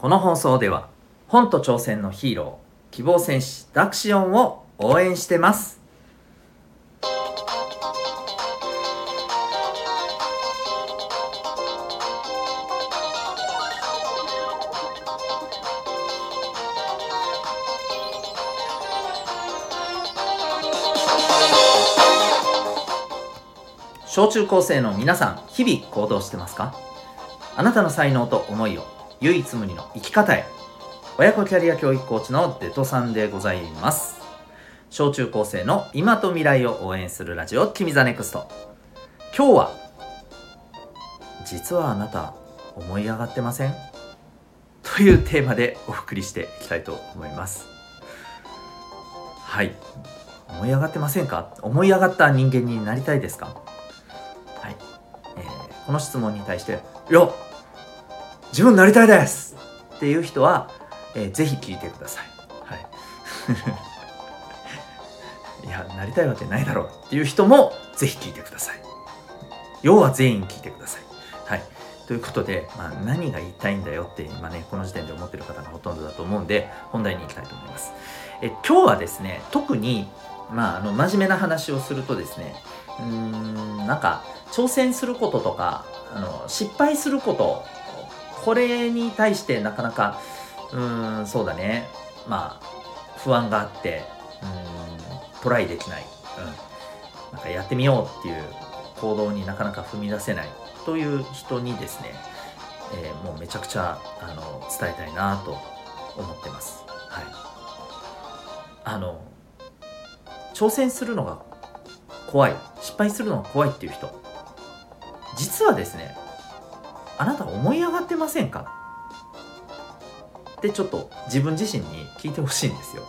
この放送では本と挑戦のヒーロー希望戦士ダクシオンを応援してます。小中高生の皆さん日々行動してますか？あなたの才能と思いを唯一無二の生き方へ。親子キャリア教育コーチのデトさんでございます。小中高生の今と未来を応援するラジオ君 the NEXT。今日は実はあなた思い上がってません？というテーマでお送りしていきたいと思います。はい。思い上がってませんか？思い上がった人間になりたいですか？はい。えこの質問に対して「いや自分なりたいです!」っていう人は、えー、ぜひ聞いてください。はい、いやなりたいわけないだろうっていう人もぜひ聞いてください。要は全員聞いてください。はい、ということで、まあ、何が言いたいんだよって今ねこの時点で思ってる方がほとんどだと思うんで本題に行きたいと思います。え今日はですね特にまあ、あの真面目な話をするとですねうーんなんか挑戦することとかあの失敗することこれに対してなかなかうんそうだね。まあ不安があってうんトライできない、うん、なんかやってみようっていう行動になかなか踏み出せないという人にですね、えー、もうめちゃくちゃあの伝えたいなと思ってます。はい、あの挑戦するのが怖い。失敗するのが怖いっていう人。実はですねあなた思い上がってませんか？ってちょっと自分自身に聞いてほしいんですよ。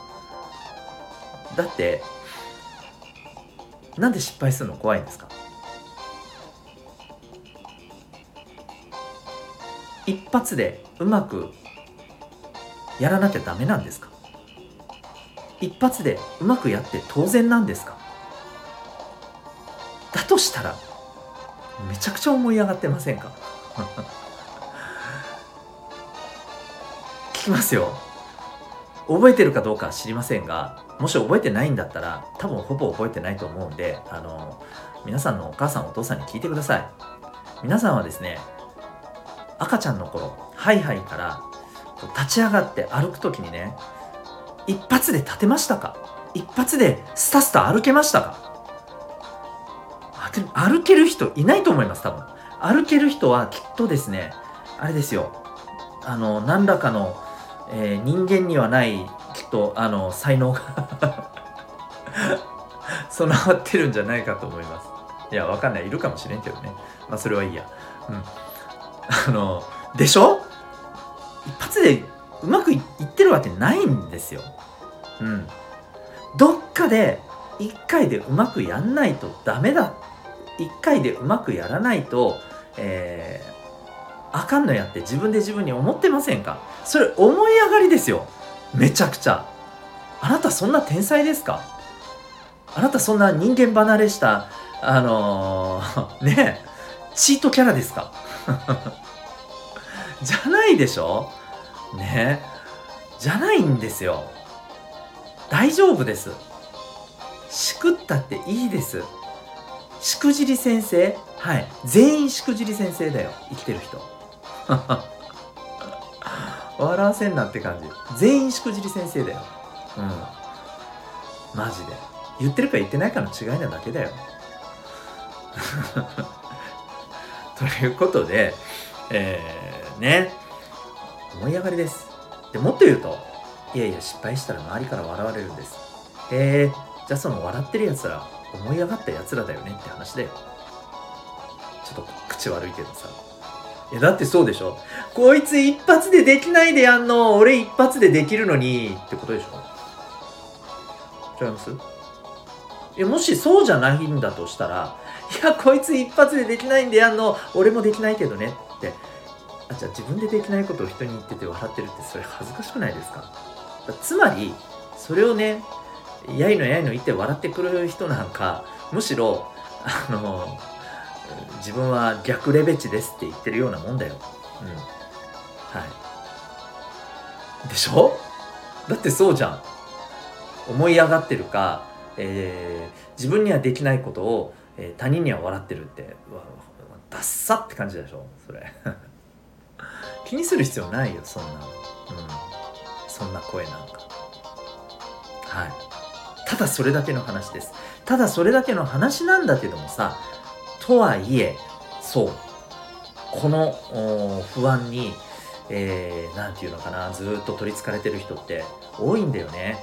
だってなんで失敗するの？怖いんですか？一発でうまくやらなきゃダメなんですか？一発でうまくやって当然なんですか？だとしたらめちゃくちゃ思い上がってませんか？聞きますよ。覚えてるかどうか知りませんがもし覚えてないんだったら多分ほぼ覚えてないと思うんであの皆さんのお母さんお父さんに聞いてください。皆さんはですね赤ちゃんの頃ハイハイから立ち上がって歩く時にね一発で立てましたか？一発でスタスタ歩けましたか？歩ける人いないと思います多分。歩ける人はきっとですねあれですよ。あの何らかの、えー、人間にはないきっとあの才能が 備わってるんじゃないかと思います。いやわかんない。いるかもしれんけどね。まあそれはいいや。うん。あのでしょ？一発でうまくいってるわけないんですよ。うん。どっかで一回でうまくやんないとダメだ。一回でうまくやらないと、えー、あかんのやって自分で自分に思ってませんか？それ思い上がりですよ。めちゃくちゃ。あなたそんな天才ですか？あなたそんな人間離れした、あのー、ねチートキャラですか？じゃないでしょ？ねじゃないんですよ。大丈夫です。しくったっていいです。しくじり先生はい。全員しくじり先生だよ。生きてる人。笑わせんなって感じ。全員しくじり先生だよ。うん。マジで。言ってるか言ってないかの違いなだけだよ。ということでえー、ね。思い上がりです。でもっと言うといやいや失敗したら周りから笑われるんです。へえじゃあその笑ってるやつら思い上がったやつらだよねって話だよ。ちょっと口悪いけどさ。いやだってそうでしょ？こいつ一発でできないでやんの。俺一発でできるのにってことでしょ？違います？いやもしそうじゃないんだとしたらいやこいつ一発でできないんでやんの。俺もできないけどねって。あじゃあ自分でできないことを人に言ってて笑ってるってそれ恥ずかしくないですか？つまりそれをねやいのやいの言って笑ってくる人なんかむしろあの自分は逆レベチですって言ってるようなもんだよ。うん。はい。でしょ？だってそうじゃん。思い上がってるか、えー、自分にはできないことを、えー、他人には笑ってるってダッサって感じでしょ？それ。気にする必要ないよそんなうん。そんな声なんか。はい。ただそれだけの話です。ただそれだけの話なんだけどもさとはいえそうこの不安にえー、て言うのかなずっと取りつかれてる人って多いんだよね。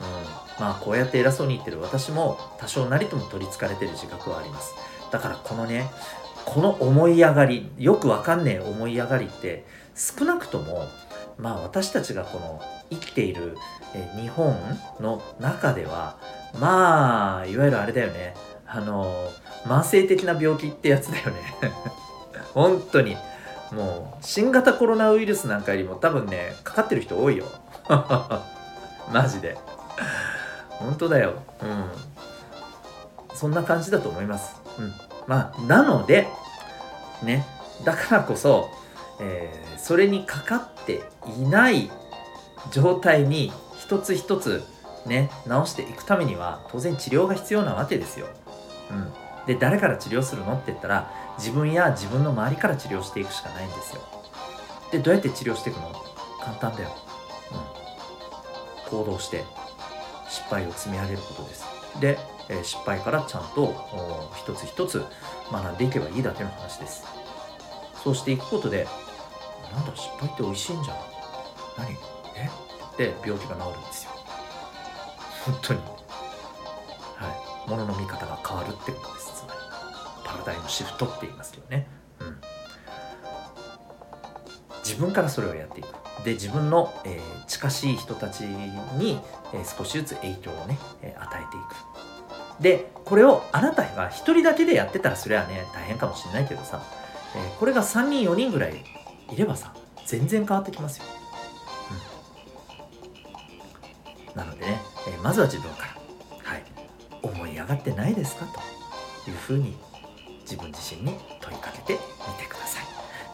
うん、まあこうやって偉そうに言ってる私も多少なりとも取りつかれてる自覚はあります。だからこのねこの思い上がりよくわかんねえ思い上がりって少なくともまあ私たちがこの生きているえ日本の中ではまあいわゆるあれだよねあの慢性的な病気ってやつだよね。本当に。もう新型コロナウイルスなんかよりも多分ねかかってる人多いよ。マジで。本当だよ。うん。そんな感じだと思います。うん。まあなのでね。だからこそ、えー、それにかかっていない状態に一つ一つね直していくためには当然治療が必要なわけですよ。うん、で誰から治療するのって言ったら自分や自分の周りから治療していくしかないんですよ。でどうやって治療していくの？簡単だよ。うん、行動して失敗を積み上げることです。で、えー、失敗からちゃんと一つ一つ学んでいけばいいだけの話です。そうしていくことでなんだ失敗って美味しいんじゃん。何？え？って病気が治るんですよ。本当に。ものの見方が変わるってことです。つまり。パラダイムシフトって言いますけどね。うん。自分からそれをやっていく。で、自分の、えー、近しい人たちに、えー、少しずつ影響をね、えー、与えていく。で、これをあなたが一人だけでやってたらそれはね、大変かもしれないけどさ、え、これが3人4人ぐらいいればさ、全然変わってきますよ。うんなのでね、え、まずは自分から、上がってないですかというふうに自分自身に問いかけてみてください。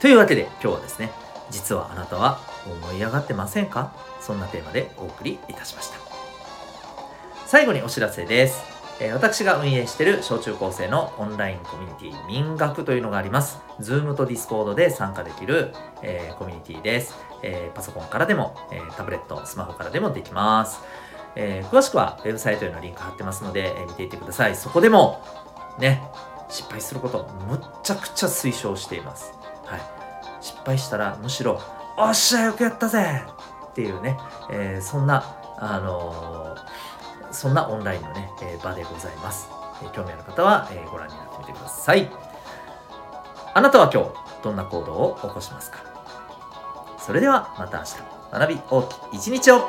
というわけで今日はですね、実はあなたは思い上がってませんか？そんなテーマでお送りいたしました。最後にお知らせです。え私が運営している小中高生のオンラインコミュニティ民学というのがあります。Zoom と Discord で参加できる、えー、コミュニティです。えー、パソコンからでも、え、タブレット、スマホからでもできます。え詳しくはウェブサイトへのリンク貼ってますので、え見ていってください。そこでも、ね、失敗することむっちゃくちゃ推奨しています。はい。失敗したらむしろ、おっしゃよくやったぜっていうね、えそんな、あのそんなオンラインのね、え場でございます。え興味ある方は、えご覧になってみてください。あなたは今日、どんな行動を起こしますか？それではまた明日、学び大きい一日を